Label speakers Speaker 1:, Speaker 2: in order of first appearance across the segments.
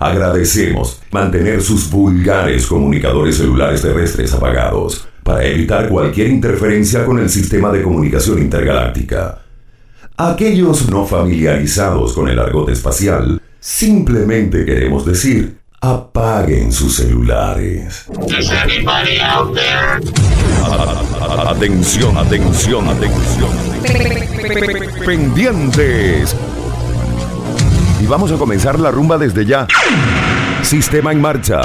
Speaker 1: Agradecemos mantener sus vulgares comunicadores celulares terrestres apagados para evitar cualquier interferencia con el sistema de comunicación intergaláctica. Aquellos no familiarizados con el argot espacial, simplemente queremos decir, apaguen sus celulares. Atención, atención, atención. Pendientes. Vamos a comenzar la rumba desde ya. Sistema en marcha.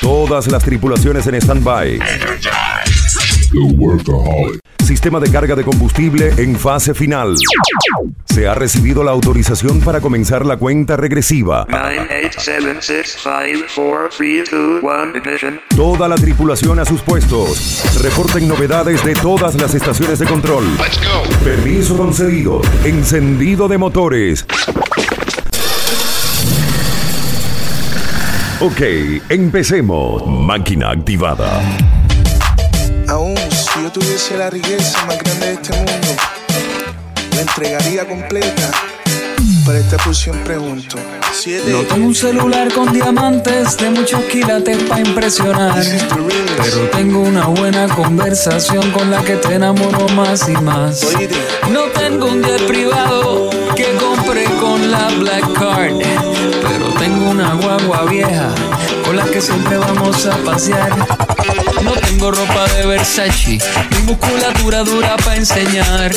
Speaker 1: Todas las tripulaciones en stand-by. Sistema de carga de combustible en fase final. Se ha recibido la autorización para comenzar la cuenta regresiva. Toda la tripulación a sus puestos. Reporten novedades de todas las estaciones de control. Permiso concedido. Encendido de motores. Ok, empecemos. Máquina activada.
Speaker 2: Aún si yo tuviese la riqueza más grande de este mundo, la entregaría completa. Para esta posición pregunto. Siete.
Speaker 3: No tengo un celular con diamantes de muchos quilates para impresionar. Pero tengo una buena conversación con la que te enamoro más y más. No tengo un jet privado que compré con la Black Card. Pero tengo una guagua vieja la que siempre vamos a pasear. No tengo ropa de Versace, ni musculatura dura para enseñar.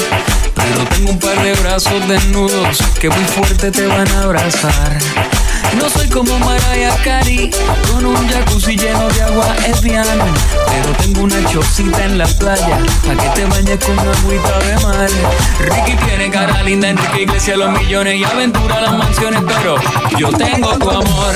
Speaker 3: Pero tengo un par de brazos desnudos que muy fuerte te van a abrazar. No soy como Mariah Carey, con un jacuzzi lleno de agua Evian. Pero tengo una chocita en la playa, pa' que te bañes con agüita de mar. Ricky tiene cara linda, Enrique Iglesias los millones y aventura las mansiones, pero yo tengo tu amor.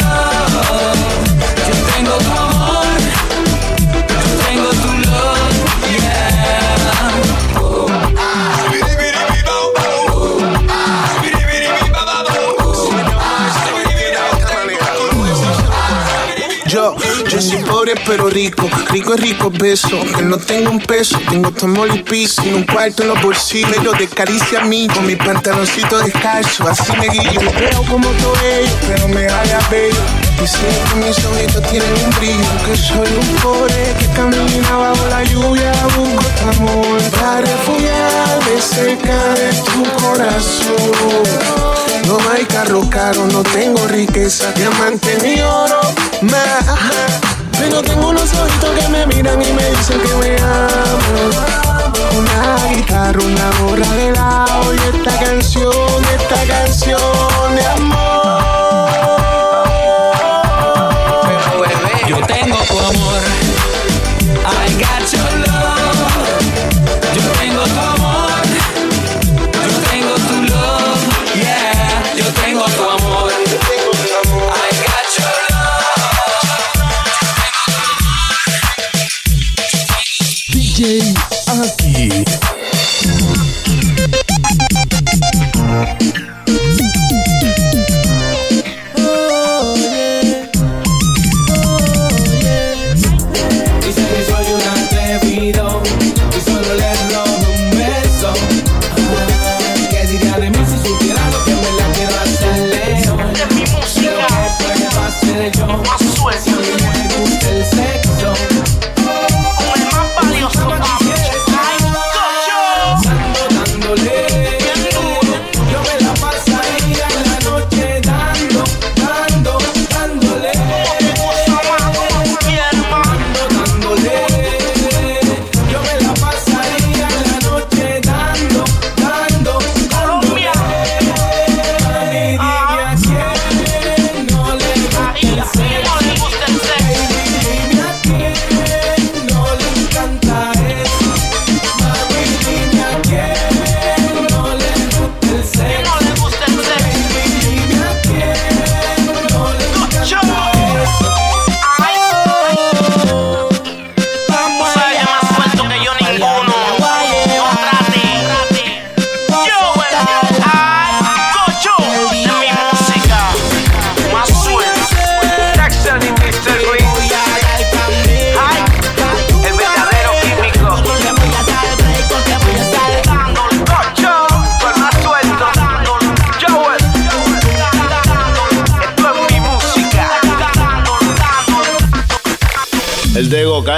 Speaker 2: pero rico, rico es rico beso. Que no tengo un peso, tengo tomol y piso. Un cuarto en los bolsillos, pero de caricia a mí. Con mi pantaloncito descalzo, así me guillo. Me veo como todo ello, pero me haga bello. Y sé que mis ojitos tienen un brillo. Que soy un pobre que camina bajo la lluvia. Busco tu amor para refugiarme cerca de tu corazón. No hay carro caro, no tengo riqueza, diamante ni oro, más. Pero tengo unos ojitos que me miran y me dicen que me aman. Una guitarra, una gorra de lado y esta canción, esta canción de amor.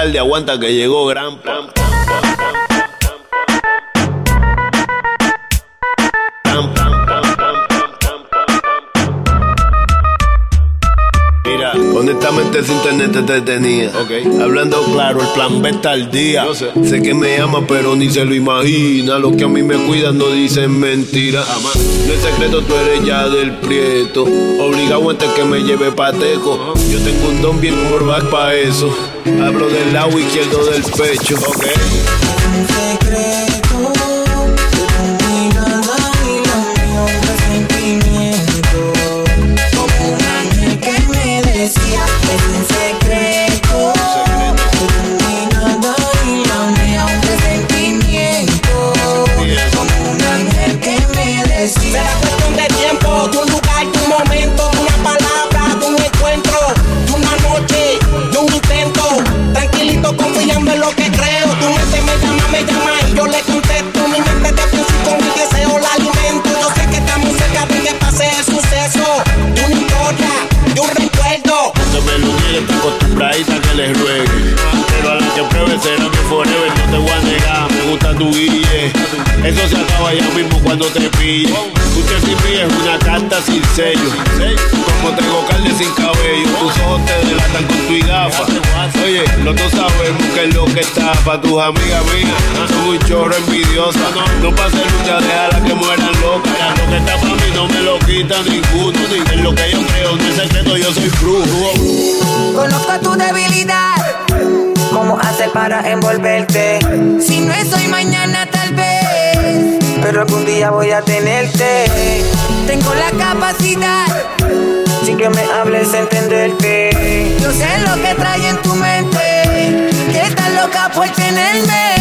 Speaker 4: alcalde aguanta que llegó gran Este antes internet este te tenía. Okay. Hablando claro, el plan B está al día. Sé. que me ama, pero ni se lo imagina. Los que a mí me cuidan no dicen mentiras. Jamás. No es secreto, tú eres ya del prieto. Obligado antes que me lleve pateco. Yo tengo un don bien back para eso. Hablo del lado izquierdo del pecho.
Speaker 2: Okay. curadita que
Speaker 4: les ruegue. Pero a la que pruebe será tu guille. Eso se acaba ya mismo cuando te pille. Un chesipi es una carta sin sello. Como tengo carne sin cabello, tus ojos te delatan con tu gafa. Oye, los dos sabemos que es lo que está para tus amigas mías. Son un chorro envidiosa. No, no pases lucha, déjala que mueran locas. Lo que está para mí no me lo quita ninguno. Ni en lo que yo creo, no es secreto, yo soy brujo.
Speaker 2: Conozco tu debilidad cómo hace para envolverte. Si no es hoy, mañana tal vez. Pero algún día voy a tenerte. Tengo la capacidad. Sin que me hables, entenderte. Yo sé lo que trae en tu mente. Que estás loca por tenerme.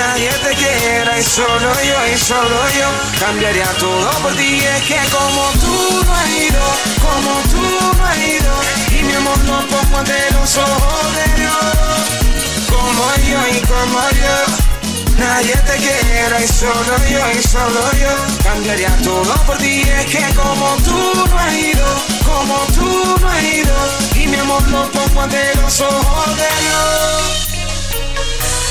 Speaker 5: Nadie te quiera y solo yo y solo yo Cambiaría todo por ti. Es que como tú no has ido Como tú no has ido Y mi amor lo pongo ante los ojos de Dios. Como yo y como yo. Nadie te quiera y solo yo y solo yo Cambiaría todo por ti, es que como tú no has ido Como tú no has ido Y mi amor lo pongo ante los ojos de Dios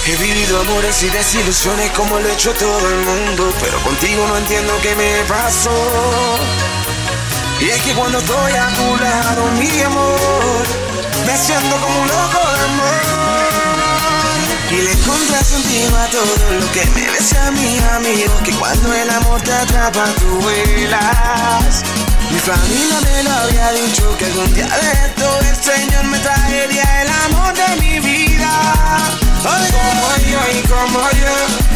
Speaker 5: He vivido amores y desilusiones como lo ha hecho todo el mundo Pero contigo no entiendo qué me pasó. Y es que cuando estoy a tu lado, mi amor Me siento como un loco de amor. Y le encontré sentido a todo lo que me decía mi amigo Que cuando el amor te atrapa tú vuelas. Mi familia me lo había dicho que algún día de esto el Señor me traería el amor de mi vida Como yo y como yo.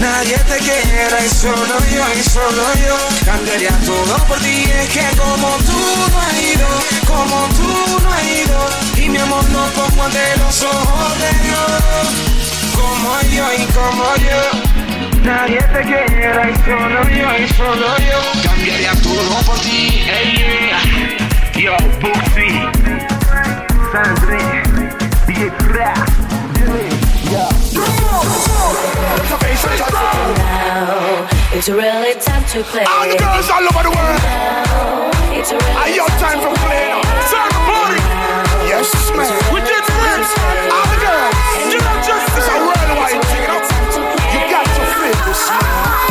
Speaker 5: Nadie te quiera y solo yo y solo yo. Cambiaría todo por ti, es que como tú no has ido Como tú no has ido. Y mi amor lo pongo ante los ojos de Dios. Como yo y como yo. Nadie te quiera y solo yo y solo yo. Cambiaría todo por ti, hey. Yo, Buxi, Sandre, DJ Fra,
Speaker 6: Now, it's really time to play.
Speaker 7: All the girls all over the world.
Speaker 6: It's really
Speaker 7: Are your time for playing? Turn party. Yes, man. We did this. All the girls. You know, just it's a worldwide thing. You, got to feel this.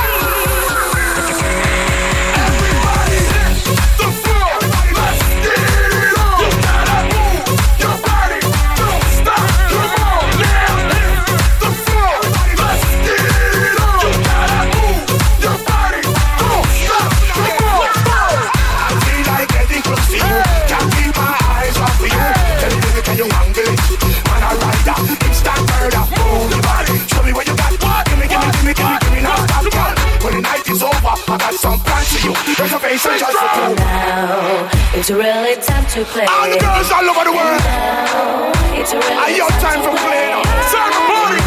Speaker 7: Reservation just for
Speaker 6: now. It's really time to play.
Speaker 7: All the girls all over the world.
Speaker 6: It's really
Speaker 7: Are your time for playing? Turn the party.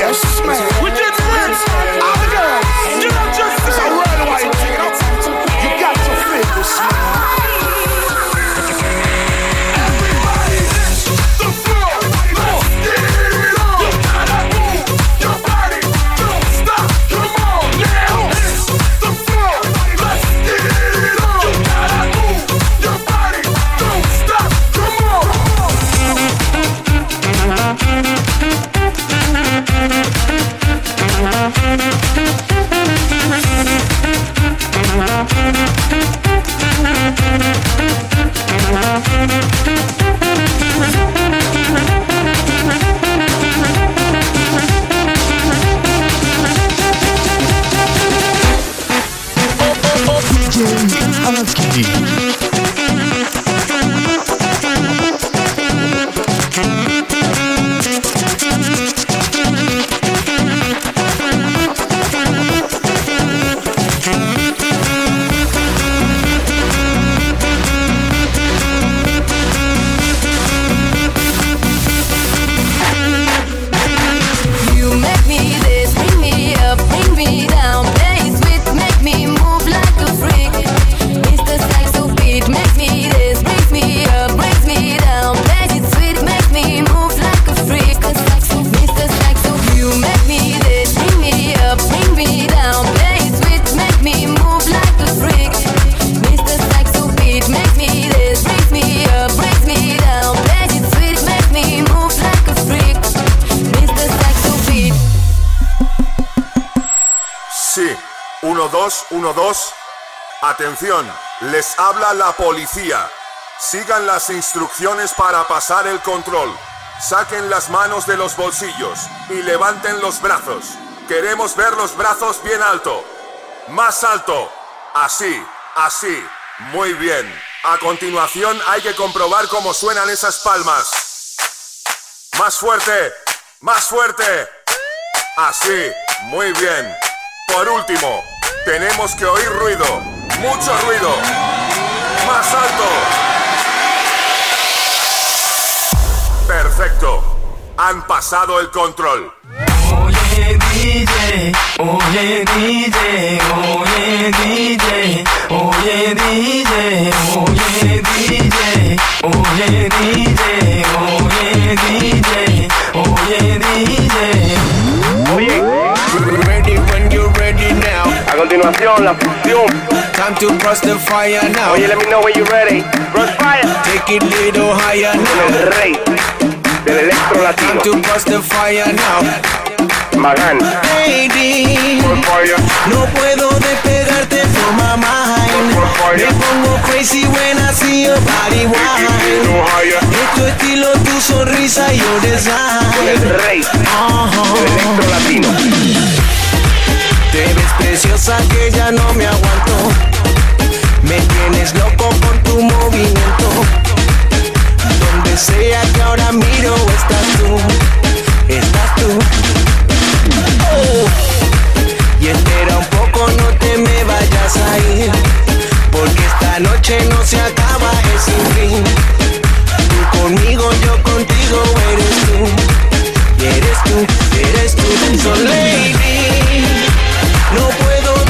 Speaker 7: Yes, man. We did this. All the girls. You know, just it's a worldwide thing. You, you got to feel this.
Speaker 8: Mm-hmm. Atención, les habla la policía. Sigan las instrucciones para pasar el control. Saquen las manos de los bolsillos y levanten los brazos. Queremos ver los brazos bien alto. Más alto. Así, así. Muy bien. A continuación hay que comprobar cómo suenan esas palmas. Más fuerte. Más fuerte. Así. Muy bien. Por último, tenemos que oír ruido. Mucho ruido. Más alto. Perfecto. Han pasado el control.
Speaker 9: Oye DJ, oye DJ, oye DJ, oye DJ, oye DJ, oye DJ, oye DJ, oye DJ.
Speaker 10: Oye,
Speaker 2: Ready when you're ready now.
Speaker 10: a continuación la fusión.
Speaker 2: Time to cross the fire now.
Speaker 10: Oye, let me know when you're ready. Crossfire.
Speaker 2: Take it little higher now.
Speaker 10: el rey del electro latino.
Speaker 2: Time to cross the fire now.
Speaker 10: Magán.
Speaker 2: Baby, no puedo despegarte from my mind. Me pongo crazy when I see your body wine. Es tu estilo, tu sonrisa y your design.
Speaker 10: el rey del electro latino.
Speaker 2: Te ves preciosa que ya no me aguanto. Me tienes loco con tu movimiento. Donde sea que ahora miro, estás tú. Estás tú. Y espera un poco, no te me vayas a ir. Porque esta noche no se acaba, es sin fin. Tú conmigo, yo contigo, eres tú. Eres tú, eres tú. So lady, no puedo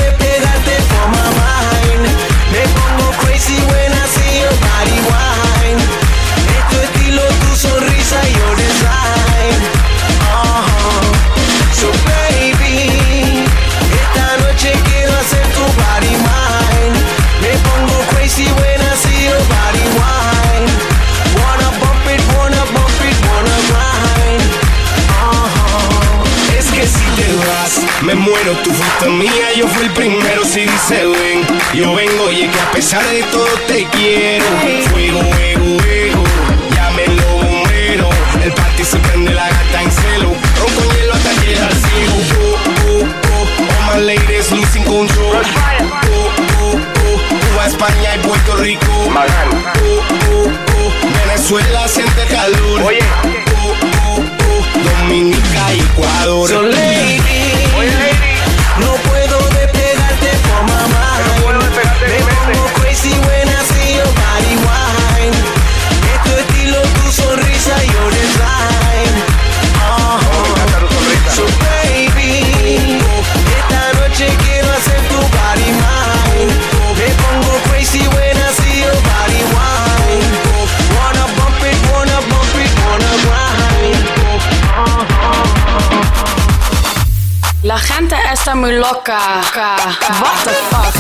Speaker 2: me
Speaker 11: muero, tú fuiste mía, yo fui el primero, si dice ven, yo vengo y es que a pesar de todo te quiero, fuego, ego, ego, llámelo bombero, el party se prende la gata en celo, ron con hielo hasta que al ciego, oh, oh, oh, all my ladies losing control, oh, oh, oh, Cuba, España y Puerto Rico, oh, oh, oh, Venezuela siente calor,
Speaker 10: Oye.
Speaker 11: oh, oh, oh, Dominica y Ecuador.
Speaker 2: So lady,
Speaker 12: самый лока. What the fuck?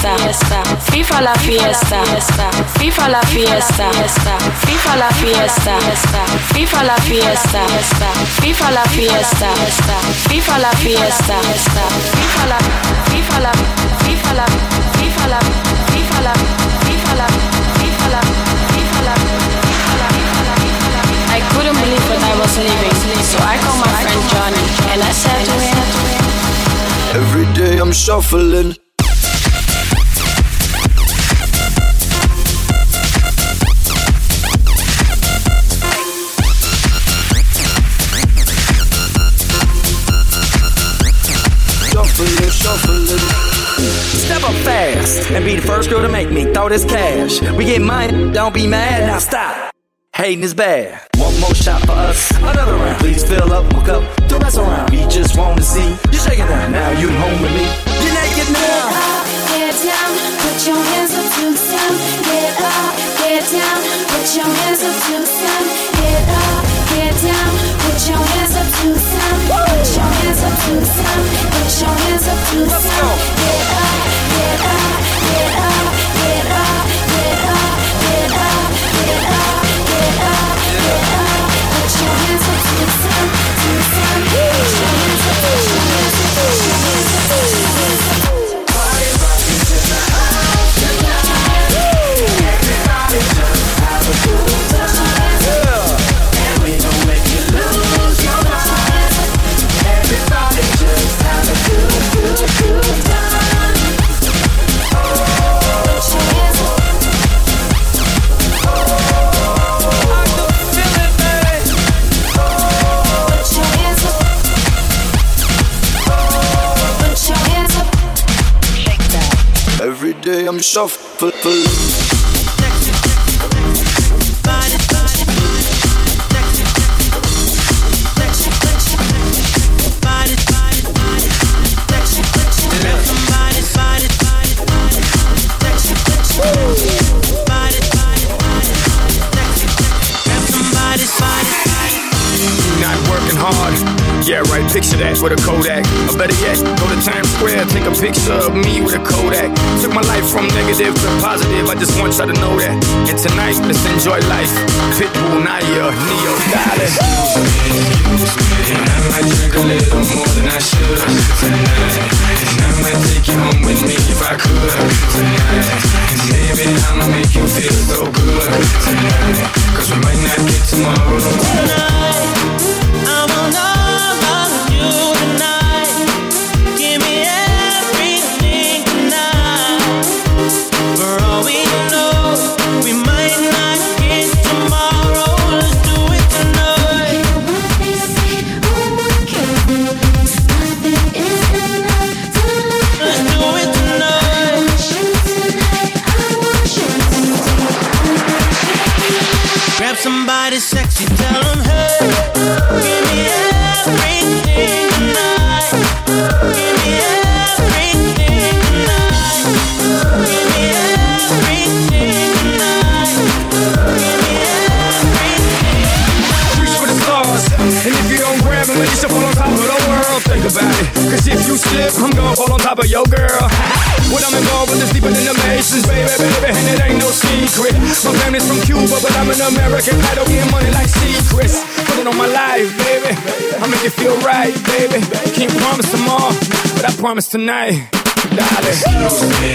Speaker 12: Fiesta, FIFA la fiesta, FIFA la fiesta, FIFA la fiesta, FIFA la fiesta, FIFA la fiesta, FIFA la fiesta, FIFA la, FIFA la, FIFA la, FIFA la, FIFA la, FIFA la, FIFA la, FIFA la. I couldn't believe what I was leaving, so I called my friend Johnny and I said to him,
Speaker 13: Every day I'm shuffling. Shuffling, shuffling.
Speaker 14: Fast and be the first girl to make me throw this cash. We get money, don't be mad, now stop. Hating is bad. One more shot for us, another round. Please fill up my cup, don't mess around. We just wanna see you shaking down. Now you home with me. You're naked now.
Speaker 7: Get down, put your hands up to the sun. Get up, get down, put your hands up to the sun. Get up, get down, put your hands up to the sun. Put your hands up to the sun. Put your hands up to the sun. Get up,
Speaker 9: forever shuffle. With a Kodak. Or better yet, go to Times Square, take a picture of me with a Kodak. Took my life from negative to positive, I just want y'all to know that. And tonight, let's enjoy life. Pitbull, Naya, Neo, darling. And I might drink a little more than I should tonight. And I might take you home with me if I could tonight. And baby, I'ma make you feel so good tonight. Cause we might not get tomorrow.
Speaker 5: I
Speaker 9: I'm gonna fall on top of your girl. What I'm involved with is deeper than the Masons, baby, baby. And it ain't no secret. My family's from Cuba, but I'm an American. I don't get money like secrets. Put it on my life, baby. I make it feel right, baby. Can't promise tomorrow, but I promise tonight. Me,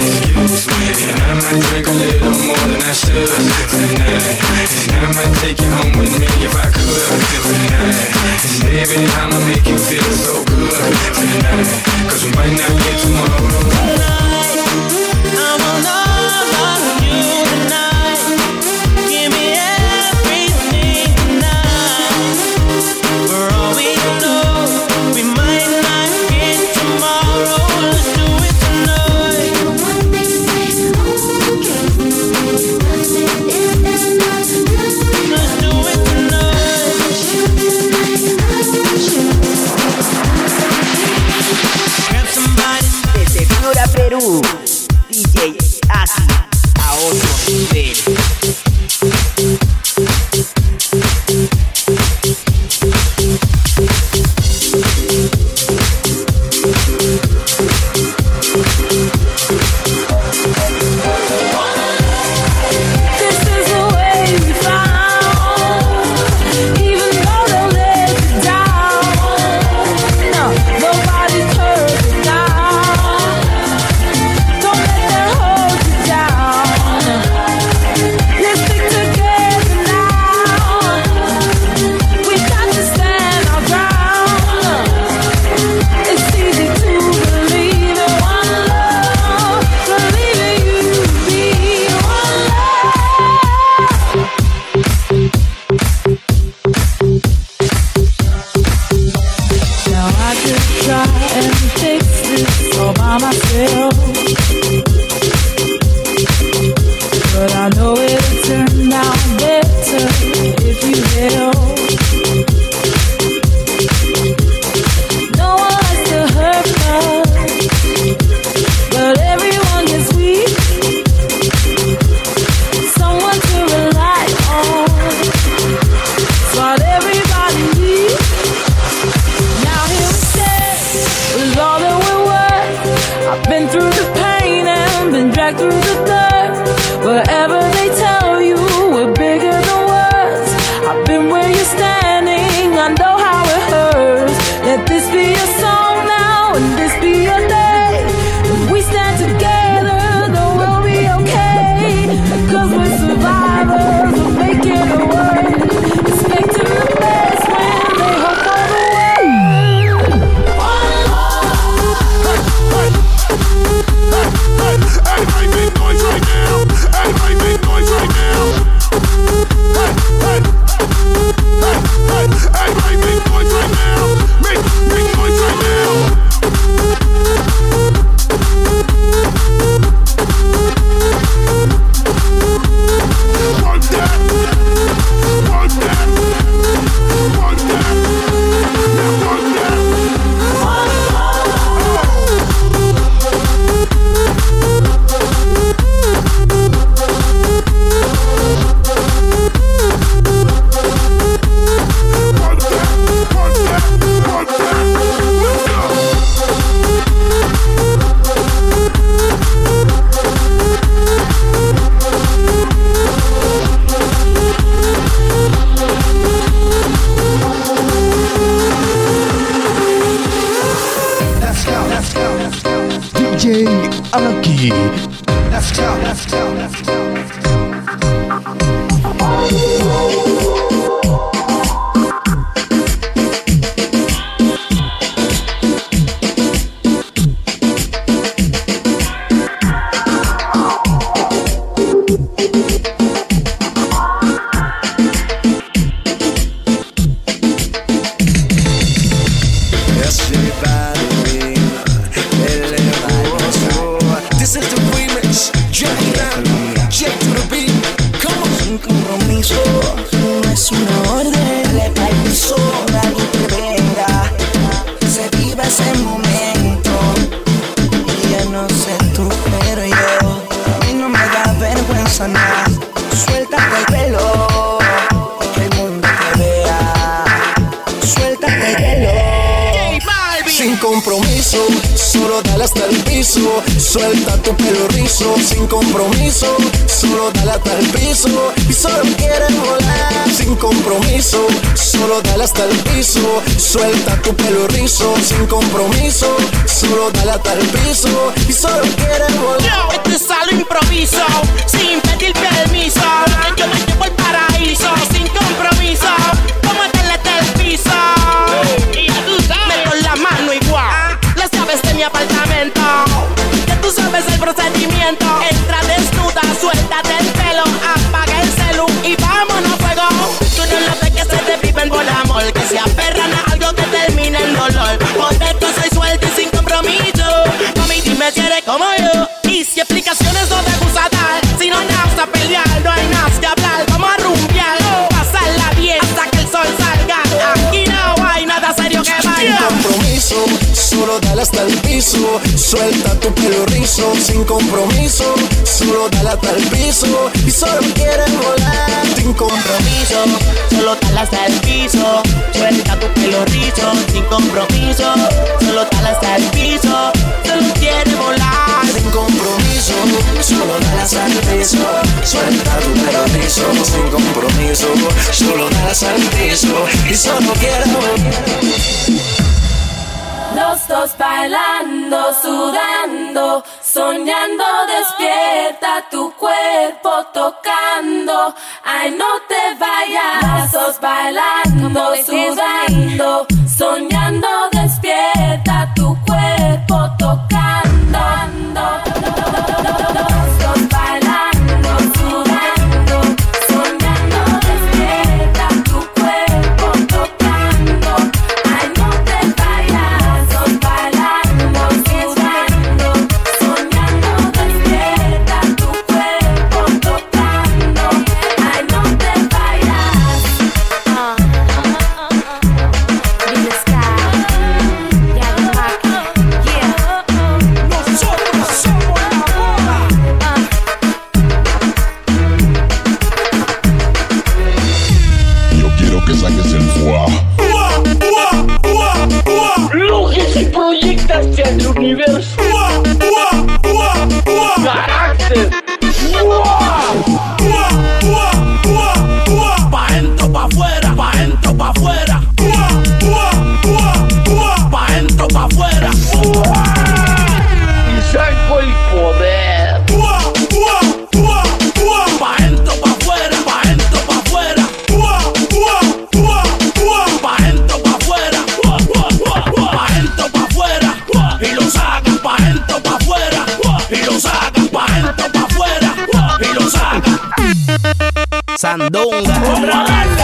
Speaker 9: and I might drink a little more than I should tonight. And I might take you home with me if I could tonight. And baby, I'ma make you feel so good. Cause we might not get tomorrow.
Speaker 5: Tonight, I all of you
Speaker 15: solo dale hasta el piso. Suelta tu pelo rizo. Sin compromiso, solo dale hasta el piso. Y solo quieres volar. Sin compromiso, solo dale hasta el piso. Suelta tu pelo rizo. Sin compromiso, solo dale hasta el piso. Y solo quieres volar.
Speaker 16: Este es algo improviso, sin pedir permiso. Yo me llevo al paraíso, sin compromiso. Como hasta el piso. Y ya tú sabes. Meto la mano igual. Las llaves de mi apartamento. Ya tú sabes el procedimiento. Entra desnuda, suéltate
Speaker 15: solo dale hasta el piso. Suelta tu pelo rizo. Sin compromiso, solo dale hasta el piso. Y solo quieres volar. Sin compromiso,
Speaker 16: Solo tal hasta el piso, suelta tu pelo rizo, sin compromiso. Solo tal hasta el piso, solo quiere volar.
Speaker 15: sin compromiso, solo dale hasta el piso. Suelta tu pelo rizo. Sin compromiso, solo dale hasta el piso. Y solo quieres volar.
Speaker 17: Los dos bailando, sudando, soñando, despierta tu cuerpo tocando. Ay, no te vayas. Los dos bailando, sudando, soñando,
Speaker 18: Candonga.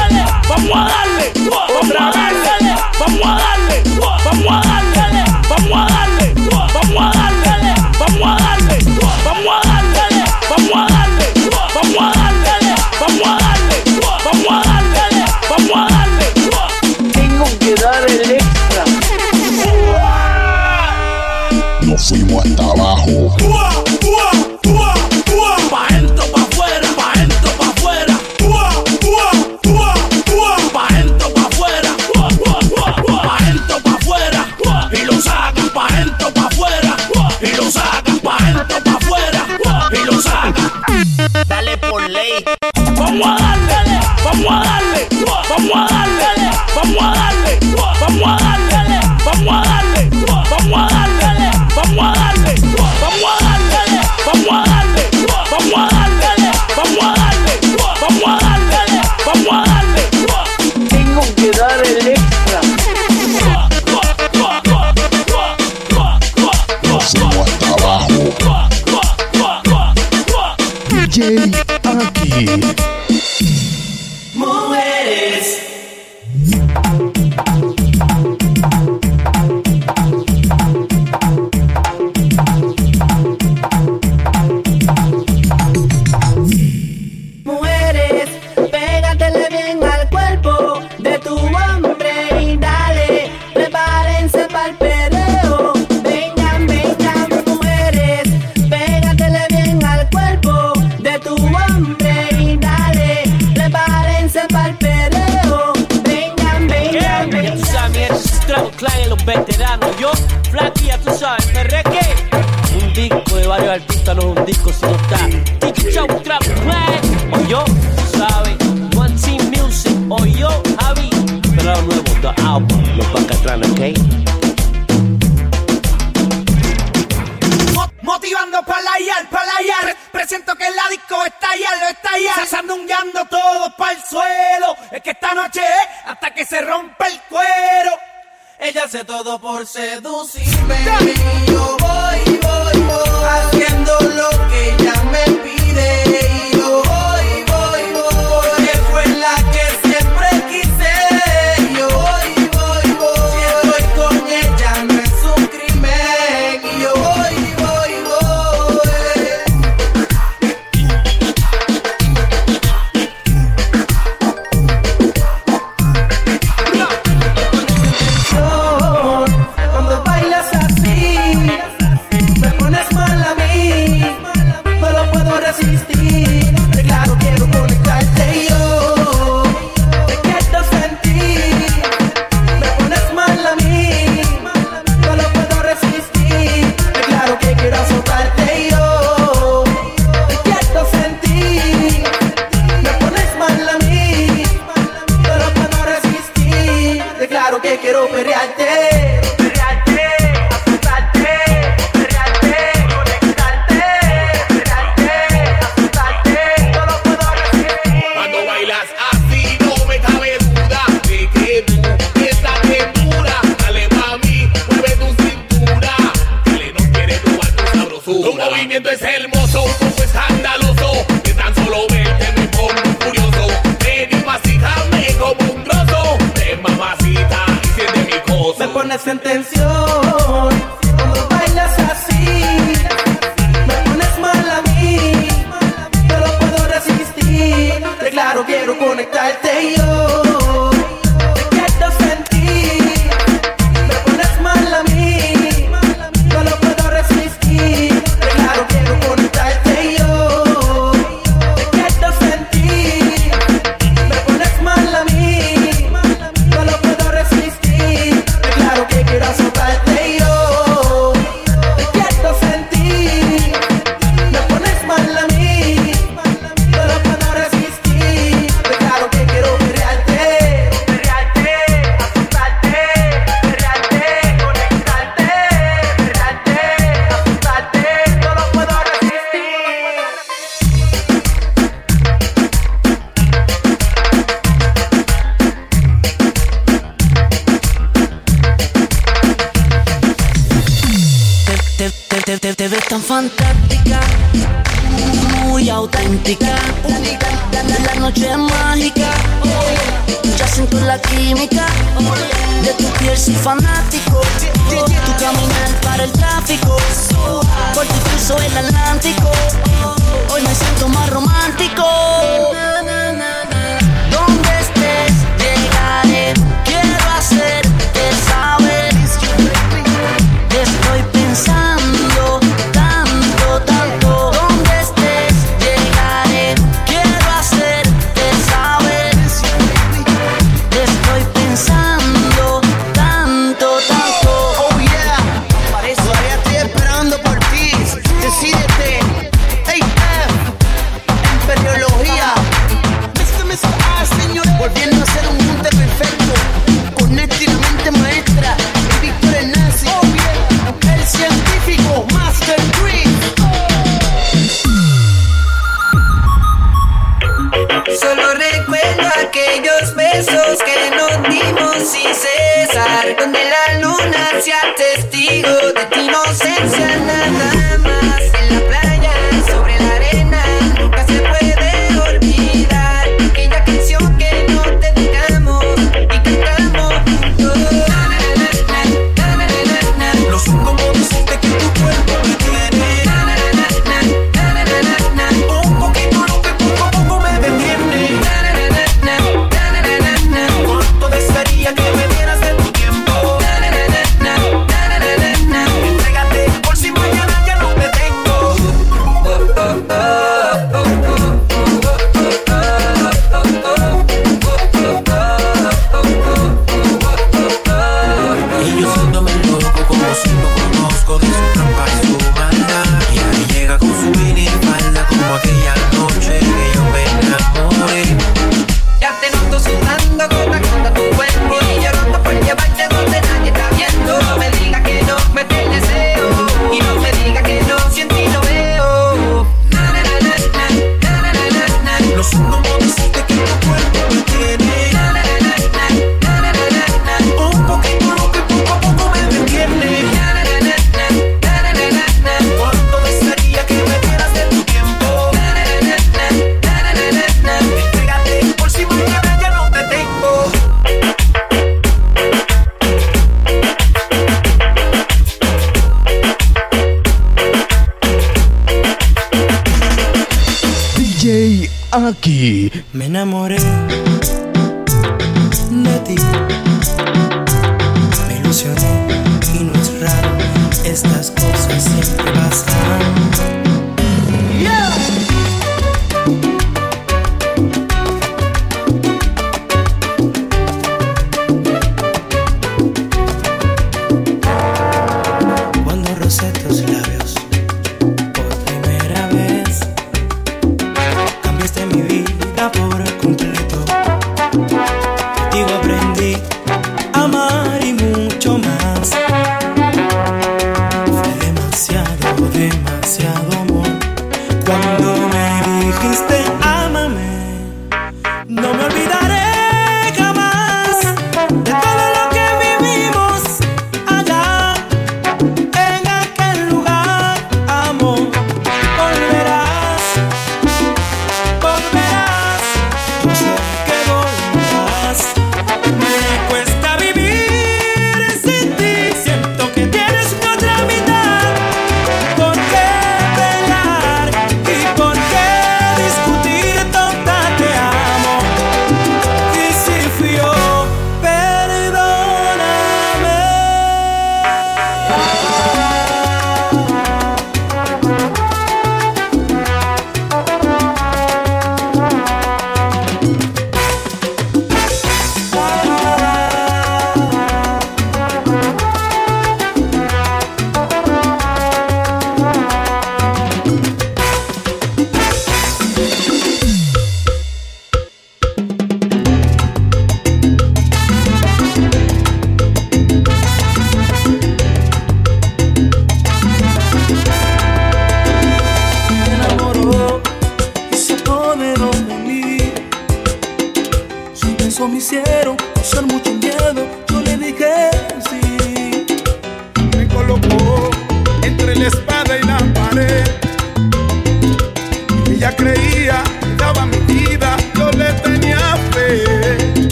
Speaker 19: DJ aquí.
Speaker 20: Mujeres.
Speaker 21: album, Lopacatrán, ¿ok?
Speaker 22: Motivando para la yal, para la yal. Presiento que el la disco está ya, lo está ya. Sandungueando todo para el suelo. Es que esta noche hasta que se rompe el cuero. Ella hace todo por seducirme. Y yo voy, voy, voy. Haciendo lo que ella me pide. Y yo voy.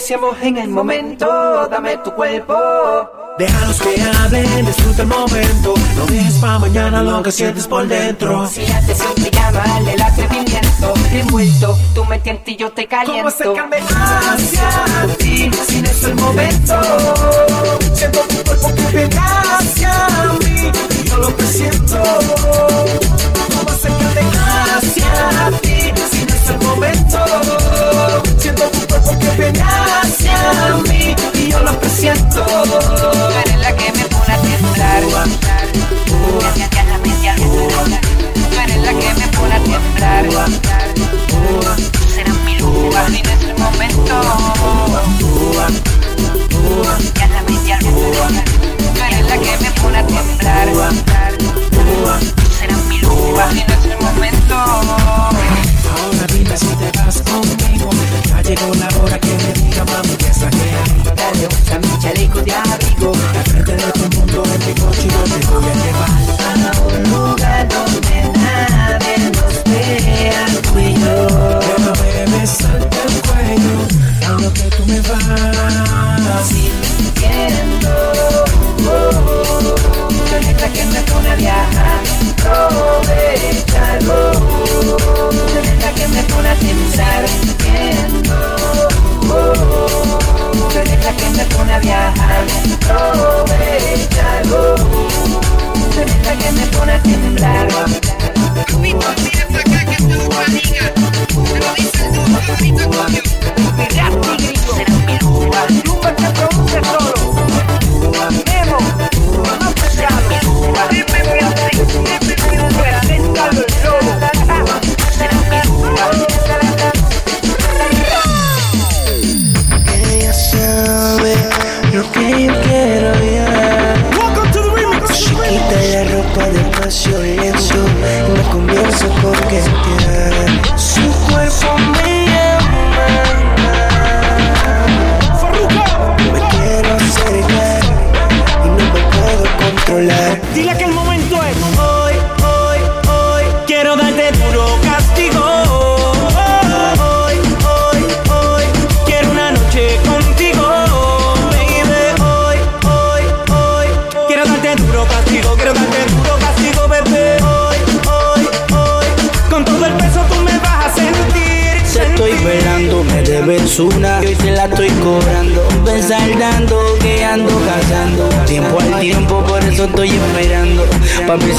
Speaker 22: apreciamos en
Speaker 23: el
Speaker 24: momento. Dame tu cuerpo.
Speaker 23: Déjalos que hablen, disfruta el momento. No dejes pa' mañana lo que sientes por dentro.
Speaker 24: Si la sesión te llama, el atrevimiento. Envuelto, tú me tientas y yo te caliento.
Speaker 23: ¿Cómo se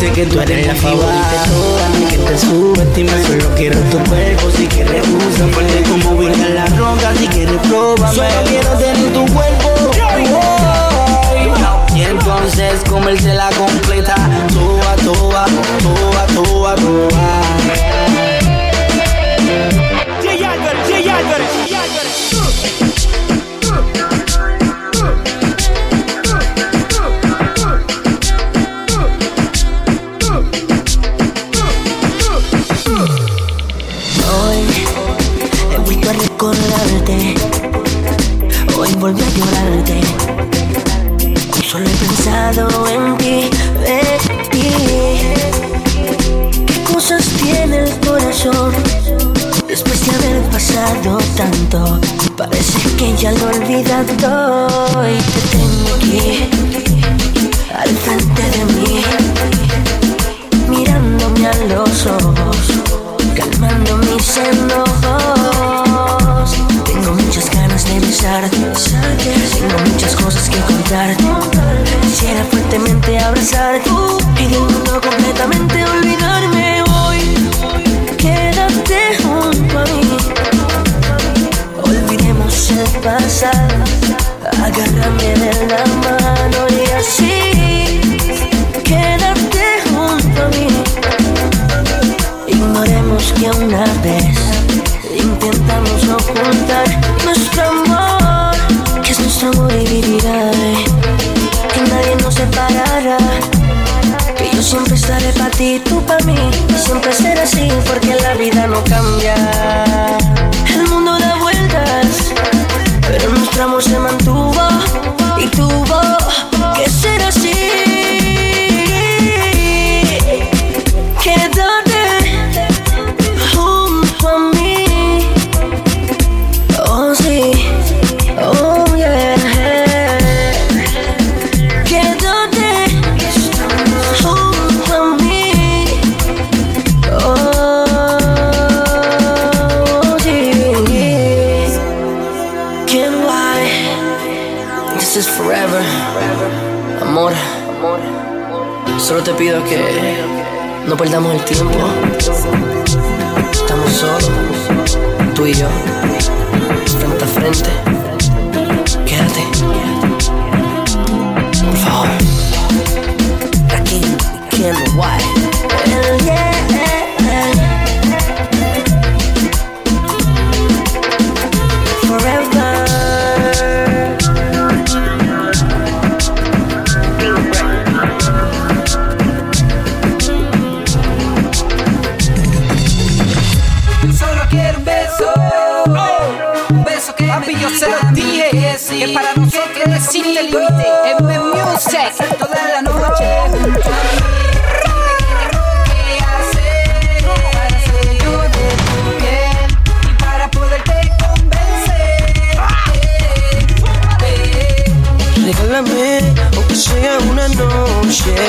Speaker 23: Dice que
Speaker 24: tú eres la
Speaker 6: favorita. Toda, que te subestimas, solo quiero tu cuerpo.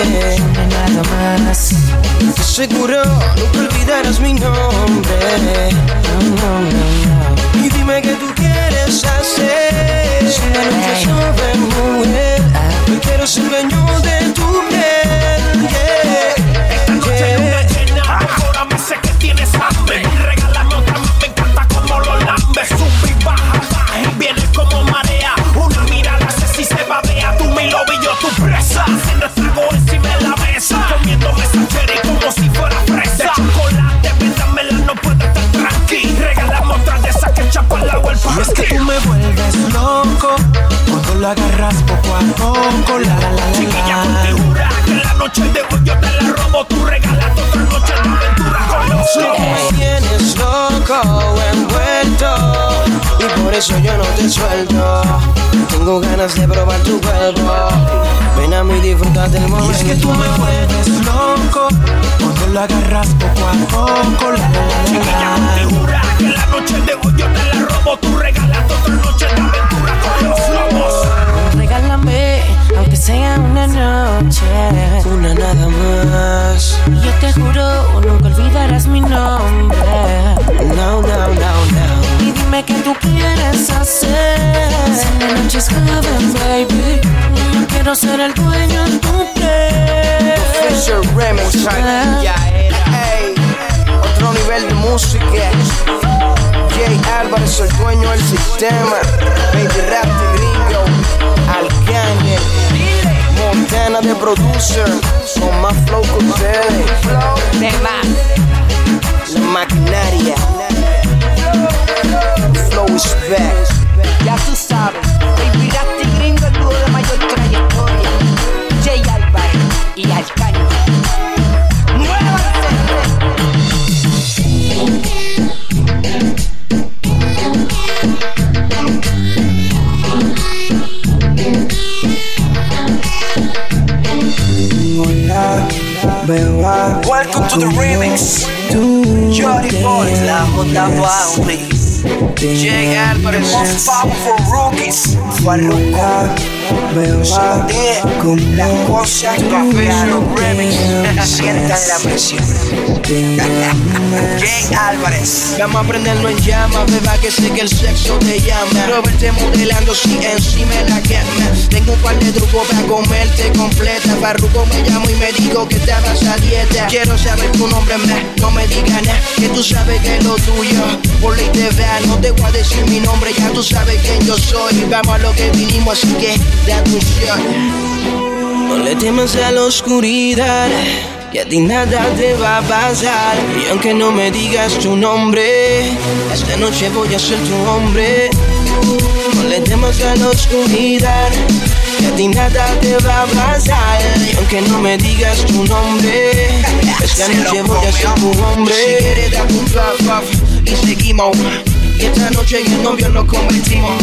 Speaker 2: nada más. Te aseguro, nunca olvidarás mi nombre. No, no, no, y dime
Speaker 18: que
Speaker 2: agarras poco a poco, la la la
Speaker 18: Chiquilla, ponte que la noche de hoy yo te la robo Tú regalas otra noche de aventura con los
Speaker 2: locos Me tienes loco, envuelto Y por eso yo no te suelto. Tengo ganas de probar tu cuerpo. Ven a mí y disfruta del momento Y es que tú me vuelves loco Cuando la agarras poco a poco, la la la
Speaker 18: Chiquilla, ponte jura que la noche de hoy yo te la robo Tú regalas otra noche de aventura con los lobos
Speaker 25: regálame, aunque sea una noche.
Speaker 2: Una nada más.
Speaker 25: Yo te juro, nunca olvidarás mi nombre.
Speaker 2: No, no, no, no.
Speaker 25: Y dime
Speaker 26: que tú quieres hacer. Si la noche es joven, baby. Quiero ser el dueño de tu piel.
Speaker 2: Fisher Remo, ya era. Hey, otro nivel de música. Jay Álvarez, el dueño del sistema. Baby Rap de Gringo. Arcángel. Montana de producer. Con más flow que ustedes.
Speaker 24: De más.
Speaker 2: La maquinaria. Flow is back.
Speaker 24: Ya tú sabes, Baby Rasty Gringo, el dúo de mayor trayectoria. Jay Álvarez y Alcaño.
Speaker 5: To the remix. Johnny Boys, la J Bounty. Jay Álvarez, most powerful rookies. Farruko.
Speaker 26: Beba,
Speaker 5: Con la cosa cambiaron. Sientan la presión. Jay Álvarez.
Speaker 2: Vamos a prenderlo en llama, beba que sé que el sexo te llama. Robert modelando si encima la quema. Tengo un par de trucos para comerte completa. Farruko me llamo y me dijo que estabas a dieta. Quiero saber tu nombre más, no me digas nada, que tú sabes que es lo tuyo. Por ley te vea, no te voy a decir mi nombre, ya tú sabes quién yo soy. Vamos a lo que vinimos, así que. No le temas a la oscuridad, que a ti nada te va a pasar. Y aunque no me digas tu nombre, esta noche voy a ser tu hombre. No le temas a la oscuridad, que a ti nada te va a pasar. Y aunque no me digas tu nombre, esta noche voy a ser tu hombre. Si quieres, dame un y seguimos. Y esta noche el novio nos convertimos.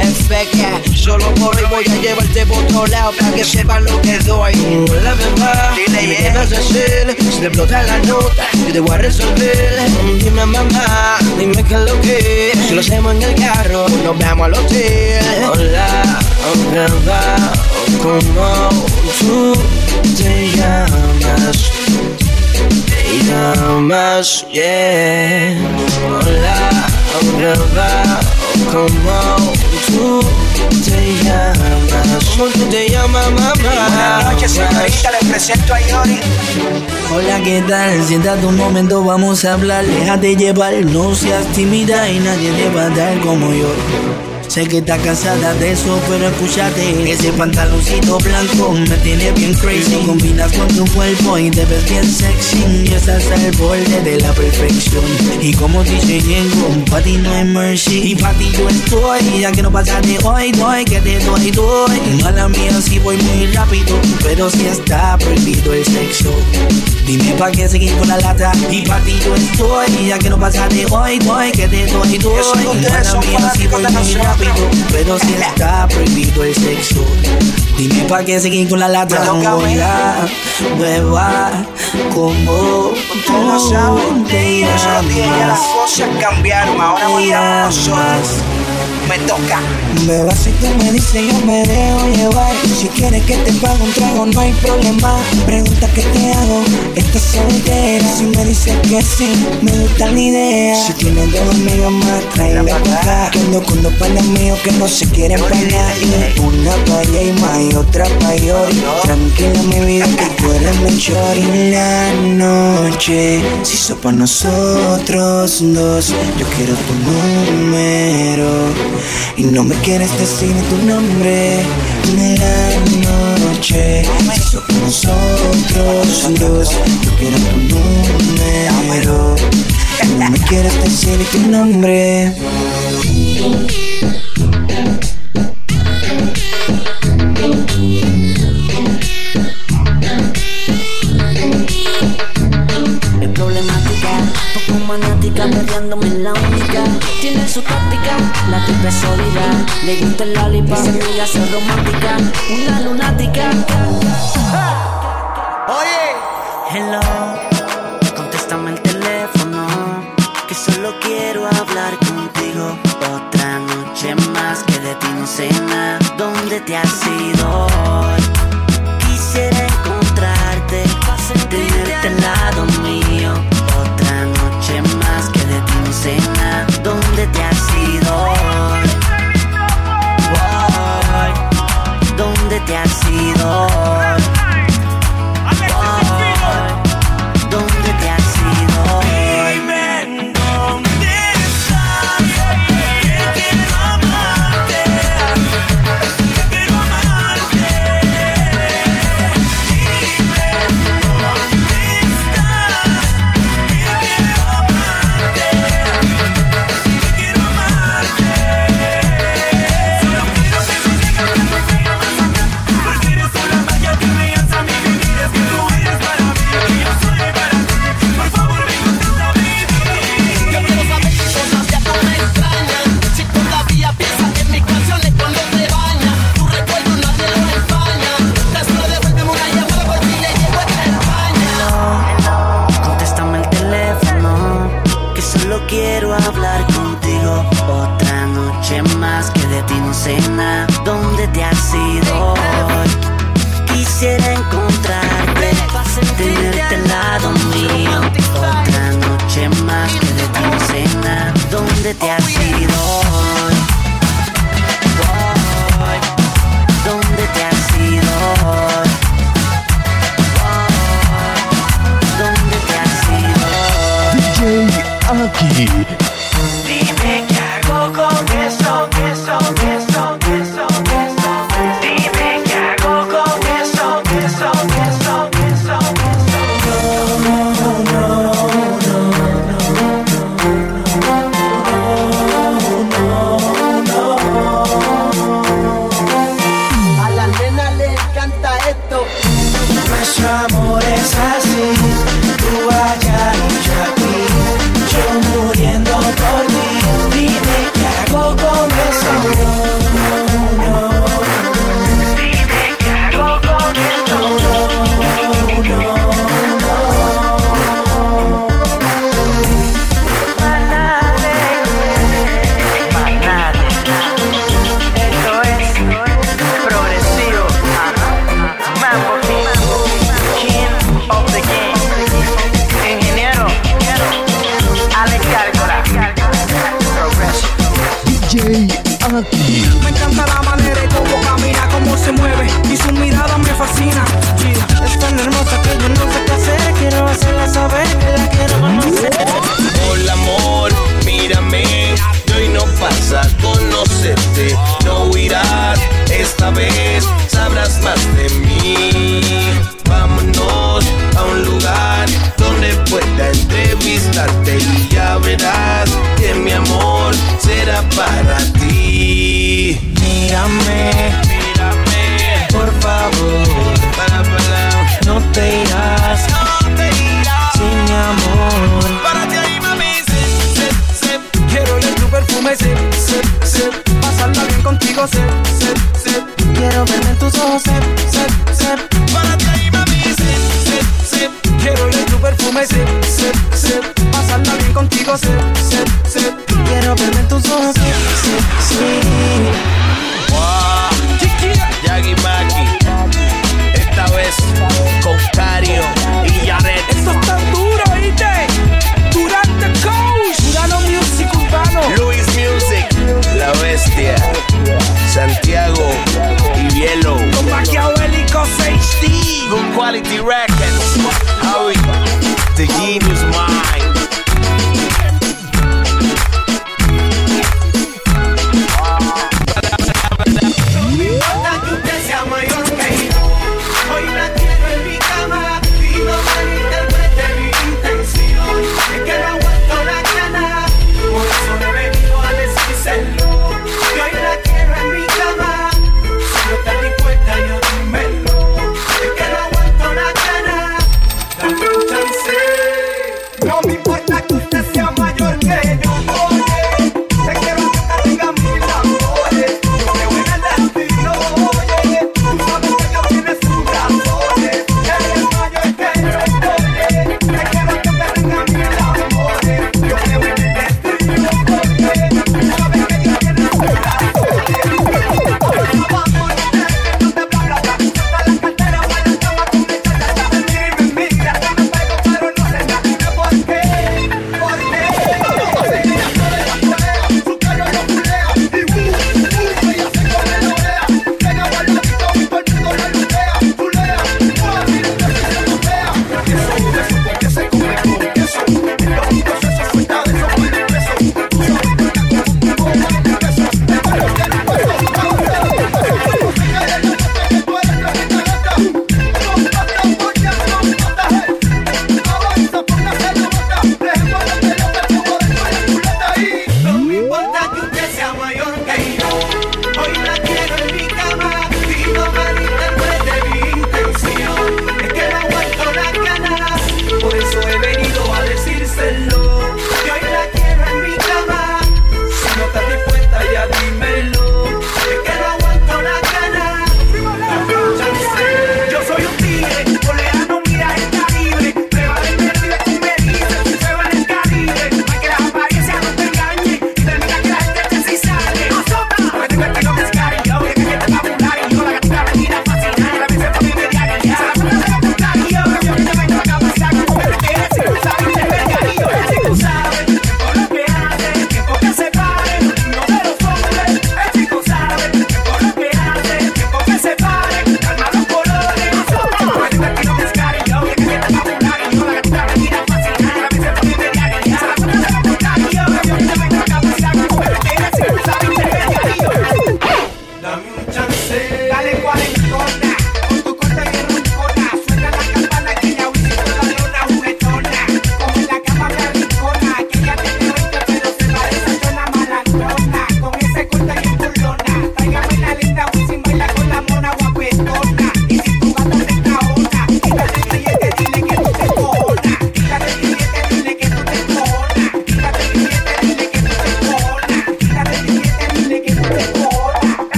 Speaker 2: En feca, solo por hoy voy a llevarte por otro lado para que sepan lo que doy. La verdad, dime qué vas a hacer. Si te explota la nota, yo te voy a resolver. Dime mamá, dime qué es lo que. Si lo hacemos en el carro, nos vamos al hotel. Hola, verdad, ¿cómo tú te llamas? Te llamas, yeah. Hola, verdad, ¿cómo tú te llamas? ¿Cómo tú te llamas, mamá?
Speaker 5: Buenas noches, señorita, les presento a Yori.
Speaker 26: Hola, ¿qué tal? Siéntate un momento, vamos a hablar. Déjate llevar, no seas tímida y nadie te va a dar como yo. Sé que estás cansada de eso, pero escúchate. Ese pantaloncito blanco me tiene bien crazy. Combinas con tu cuerpo y te ves bien sexy. Y estás al borde de la perfección. Y como dice Yengo, pa' ti no hay mercy. Y pa' ti yo estoy, ya que no pasa de hoy, doy Que te doy, doy. Mala mía si voy muy rápido Pero si está prohibido el sexo. Dime pa' qué seguir con la lata. Y pa' ti yo estoy, ya que no pasa de hoy, doy Que te doy, doy. Mala mía si voy muy rápido pero si está prohibido el sexo. Dime pa' qué seguir con la lata Hola, beba, como
Speaker 5: Tú no sabes,
Speaker 26: te
Speaker 5: las cosas cambiaron, ahora voy a nosotros. Me toca.
Speaker 26: Beba, si tú me dices yo me dejo llevar. Si quieres que te pague un trago no hay problema. Pregunta qué te hago, estás soltera. Si me dices que sí, me gusta la idea. Si tienes dos amigos más, tráela para acá Que con dos panas míos que no se quieren pagar. Y una pa' allá y más y otra pa' Yori Tranquila mi vida que tú eres mi chori La noche. Si hizo pa' nosotros dos Yo quiero tu número y no me quieres decir tu nombre en la noche. Con nosotros dos, yo quiero tu número. Y no me quieres decir tu nombre. Perdiéndome en la única. Tiene su táctica, la tipa es sólida. Le gusta el lollipop, se amiga, ser romántica. Una lunática.
Speaker 2: Oye,
Speaker 26: Hello, contéstame el teléfono. Que solo quiero hablar contigo. Otra noche más que de ti no sé nada. ¿Dónde te has ido hoy? Quisiera encontrarte, tenerte al lado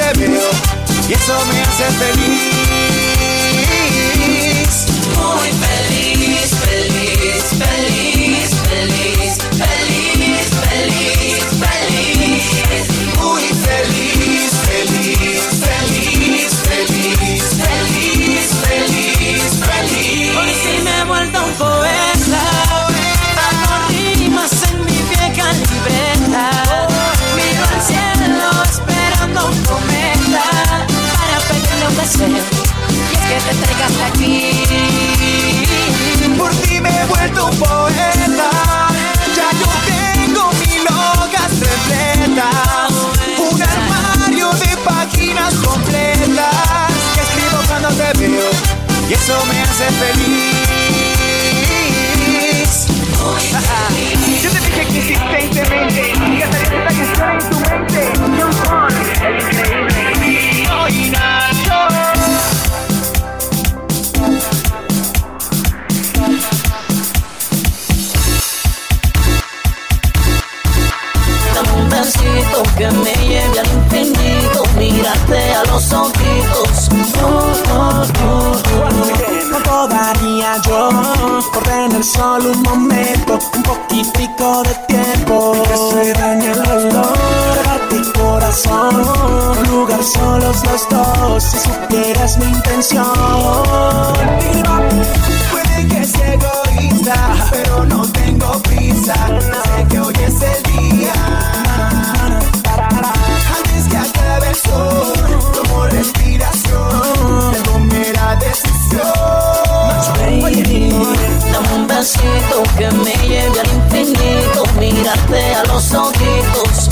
Speaker 26: te
Speaker 9: y
Speaker 6: eso me
Speaker 23: hace feliz.
Speaker 26: Muy feliz. te traigas aquí.
Speaker 23: Por ti me he vuelto un poeta, ya yo tengo mil hojas repletas, un armario de páginas completas que escribo cuando te veo y eso me hace feliz. Yo te dije que insistentemente que esta canción en tu mente. John Paul, el increíble. Soy Nacho.
Speaker 26: que me lleve al infinito, mírate a los ojitos. Oh, oh, oh,
Speaker 23: no podría yo tener solo un momento, un poquitico de tiempo. Que se dañe el olor de corazón, un lugar solos los dos, si supieras mi intención. Mira, puede que sea egoísta, pero no tengo prisa, sé que hoy necesito que me lleve al infinito, mirarte a los ojitos.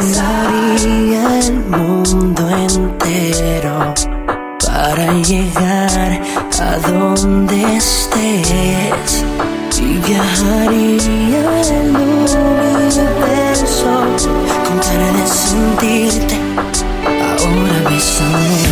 Speaker 23: Recorrería el
Speaker 19: mundo
Speaker 6: entero para llegar a donde estés y viajaría el universo con cara de sentirte ahora
Speaker 23: mismo.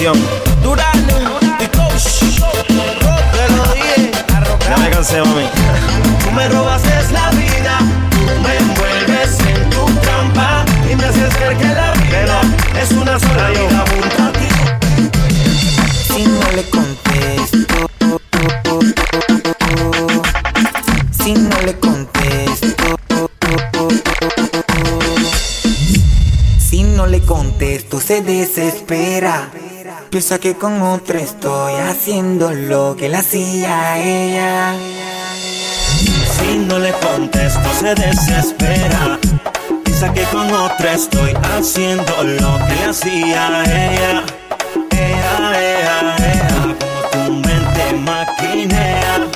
Speaker 23: canción.
Speaker 27: Durano, de coach. Te lo dije.
Speaker 23: Ya me cansé, mami.
Speaker 2: Tú me robas es la vida. Tú me envuelves en tu trampa. Y me haces ver que la vida es una sola vida junto a ti.
Speaker 28: Si no le contesto. Si no le contesto. Si no le contesto, se desespera. Piensa que con otra estoy haciendo lo que la hacía ella.
Speaker 2: Si no le contesto, se desespera. Piensa que con otra estoy haciendo lo que le hacía ella. Ea, ea, ea, como tu mente maquinea.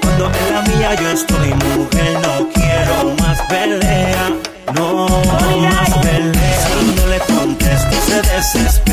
Speaker 2: Cuando en la mía yo estoy mujer, no quiero más pelea. No, más pelea. Si no le contesto, se desespera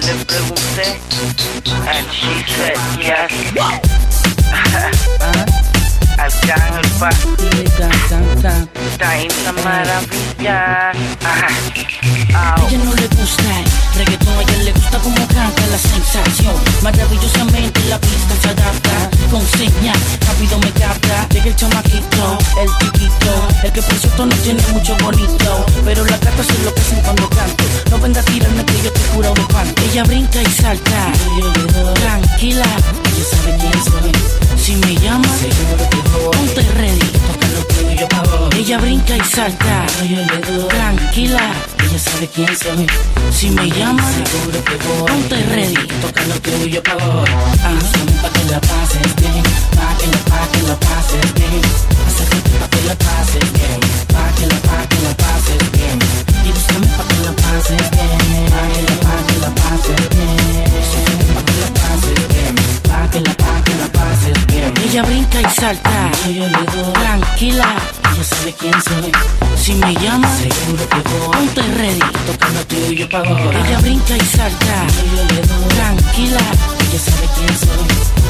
Speaker 28: yo
Speaker 29: le pregunté, and she said yes. Allá en el parque, tanta maravillas.
Speaker 30: A ella no le gusta el reggaetón, a ella le gusta como canta la sensación. Maravillosamente la pista se adapta, con señal, rápido me capta. Llega el chamaquito, el tiquito, el que por cierto no tiene mucho bonito. Pero la gata se lo hacen cuando canto. No venga a tirarme que yo te curo de pan. Ella brinca y salta, tranquila, ella sabe quién soy. Si me llama, ponte ready. Ella brinca y salta, tranquila, ella sabe quién soy. Si me llama, seguro que voy. Ponte ready, toca lo tuyo, pa' vos. Ah, pa' que la pases bien, pa' que la, pa' que la pases bien. Acércate pa' que la pases bien, pa' que la, pa' que la pases bien. Y búscame pa' que la pases bien, pa' que la, pa' que la pases bien. Pa' que la pases bien, que la, pa' que la pases bien. Ella brinca y salta, tranquila, ella sabe quién soy. Si me llama, seguro que voy. Ponte ready, toca lo tuyo pa' vos. Ella brinca y salta, tranquila, ella sabe quién soy.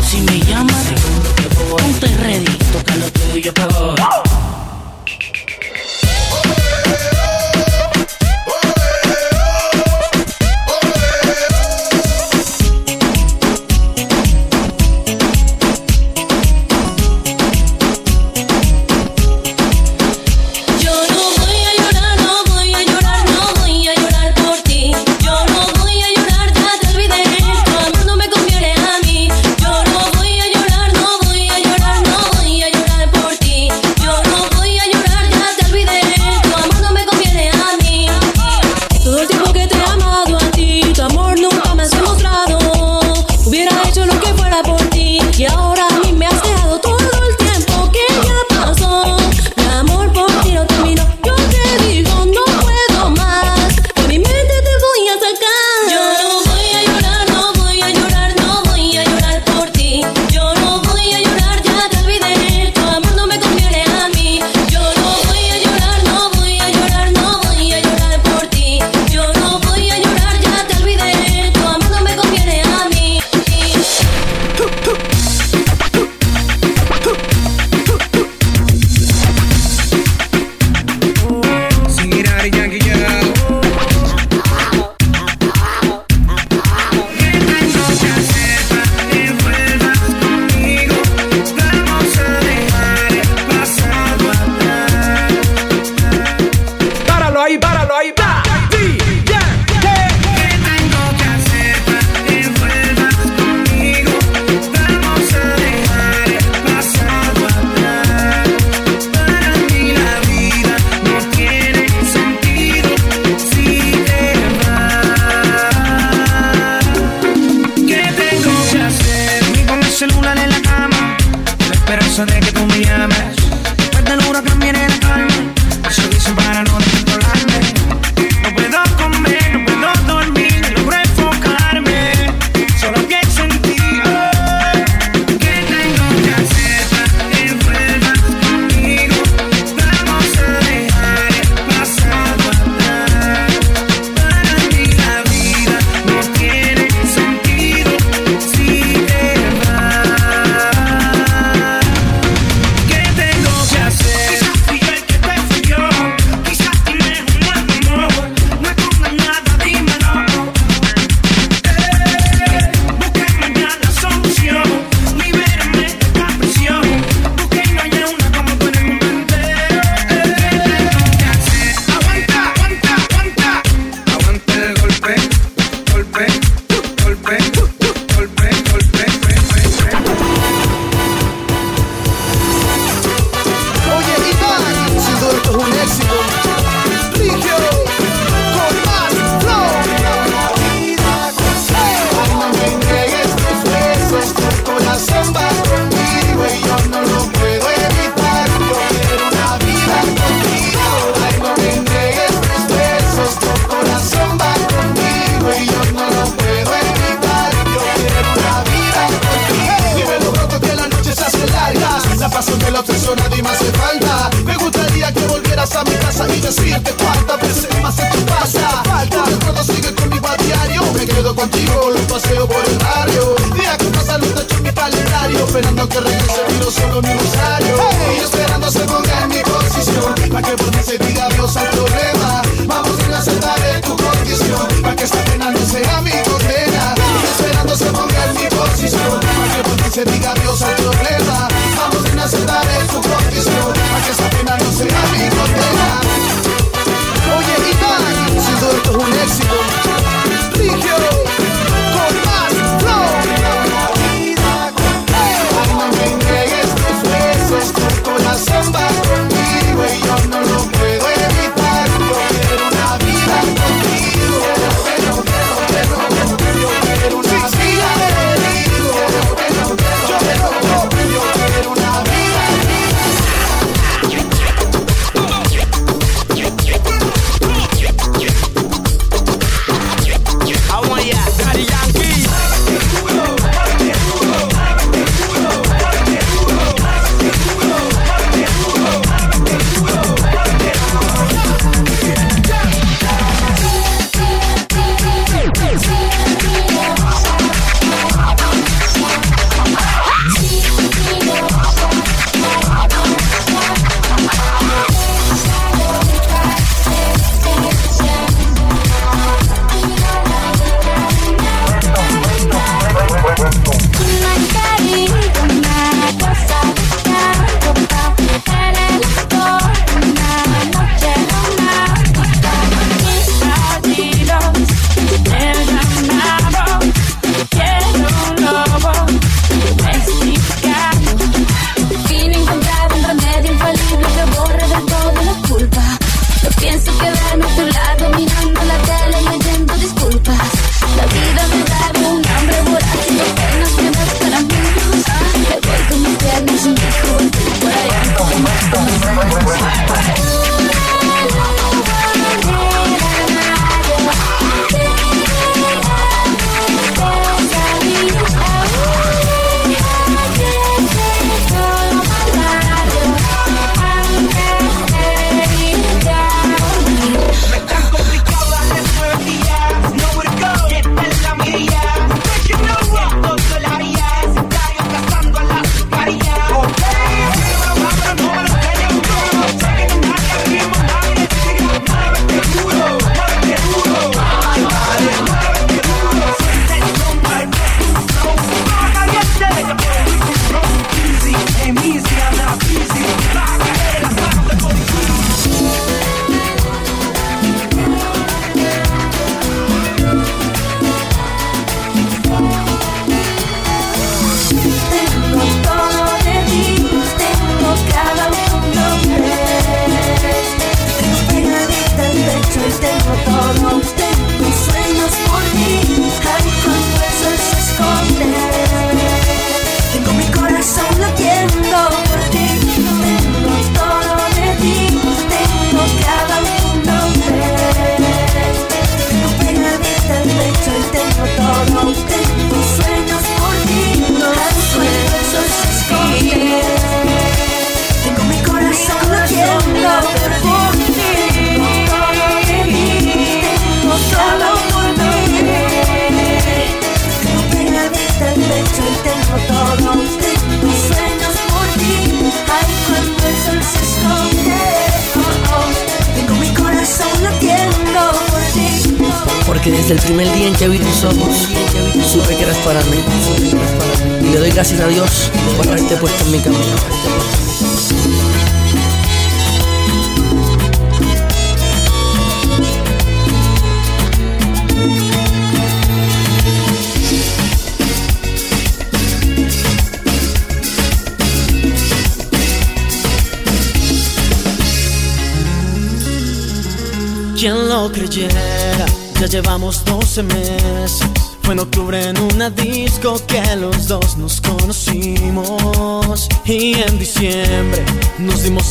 Speaker 30: Si me llama, seguro que voy. Ponte ready, toca lo tuyo pa' vos.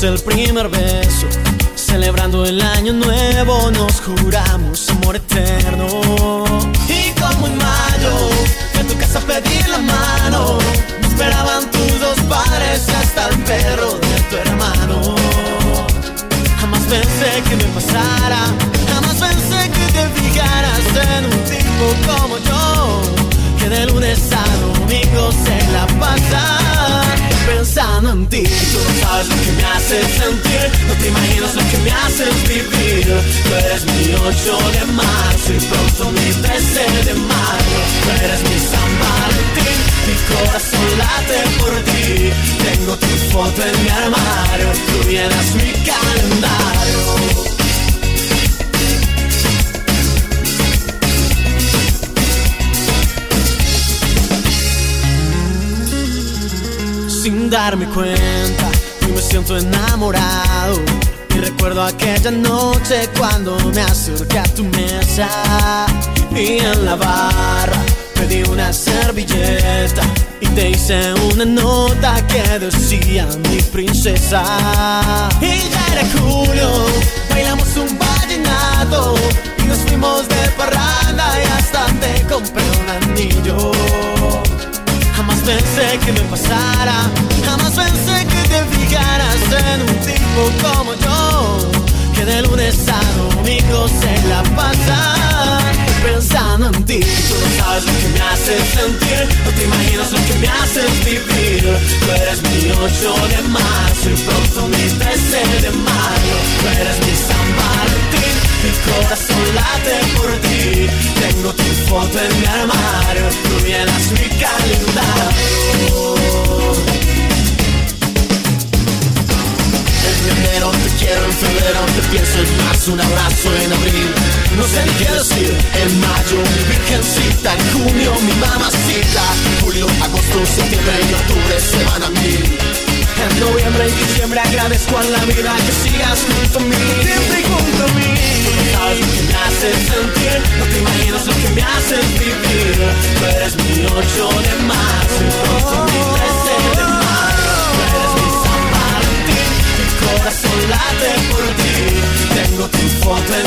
Speaker 31: el
Speaker 32: primer
Speaker 23: beso. Celebrando el año nuevo nos juramos amor eterno. Y como en mayo, en tu casa a pedir la mano. Me esperaban tus dos padres hasta el perro de tu hermano. Jamás pensé que me pasara, jamás pensé que te fijaras en un tipo como yo.
Speaker 33: Que de lunes a domingo se la pasa mentir. Tú no sabes lo que me haces sentir, no te imaginas lo que me haces vivir. Tú eres mi 8 de marzo y pronto mi 13 de mayo. Tú eres mi San Valentín, mi corazón late por ti. Tengo tu foto en mi armario, tú llenas mi calendario. Darme cuenta. Y me siento enamorado. Y recuerdo aquella noche cuando me acerqué a tu mesa. Y en la barra pedí una servilleta. Y te hice una nota que decía mi princesa. Y ya era julio, bailamos un vallenato. Y nos fuimos de parranda y hasta te compré un anillo. Pensé que me pasara, jamás pensé que te fijaras en un tipo como yo, que de lunes a domingo se la pasa pensando en ti. Tú no sabes lo que me haces sentir, no te imaginas lo que me haces vivir. Tú eres mi 8 de marzo y pronto mi 13 de mayo. Tú eres mi San Valentín, mi corazón late por ti. Tengo tu foto en mi armario, tú llenas mi calendario. En enero te quiero, en febrero te pienso, en marzo un abrazo, en abril no sé ni qué decir. En mayo mi virgencita, en junio mi mamacita, julio, agosto, septiembre y octubre se van a mí. En noviembre y diciembre agradezco a la vida que sigas junto a mí. Siempre junto a mí. Sabes lo que me haces sentir, no te imaginas lo que me haces vivir. Tú eres mi 8 de marzo mi 13 corazón late por ti. Tengo tu foto en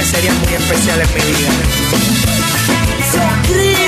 Speaker 34: que
Speaker 35: serían muy especiales en mi vida.
Speaker 24: So Chris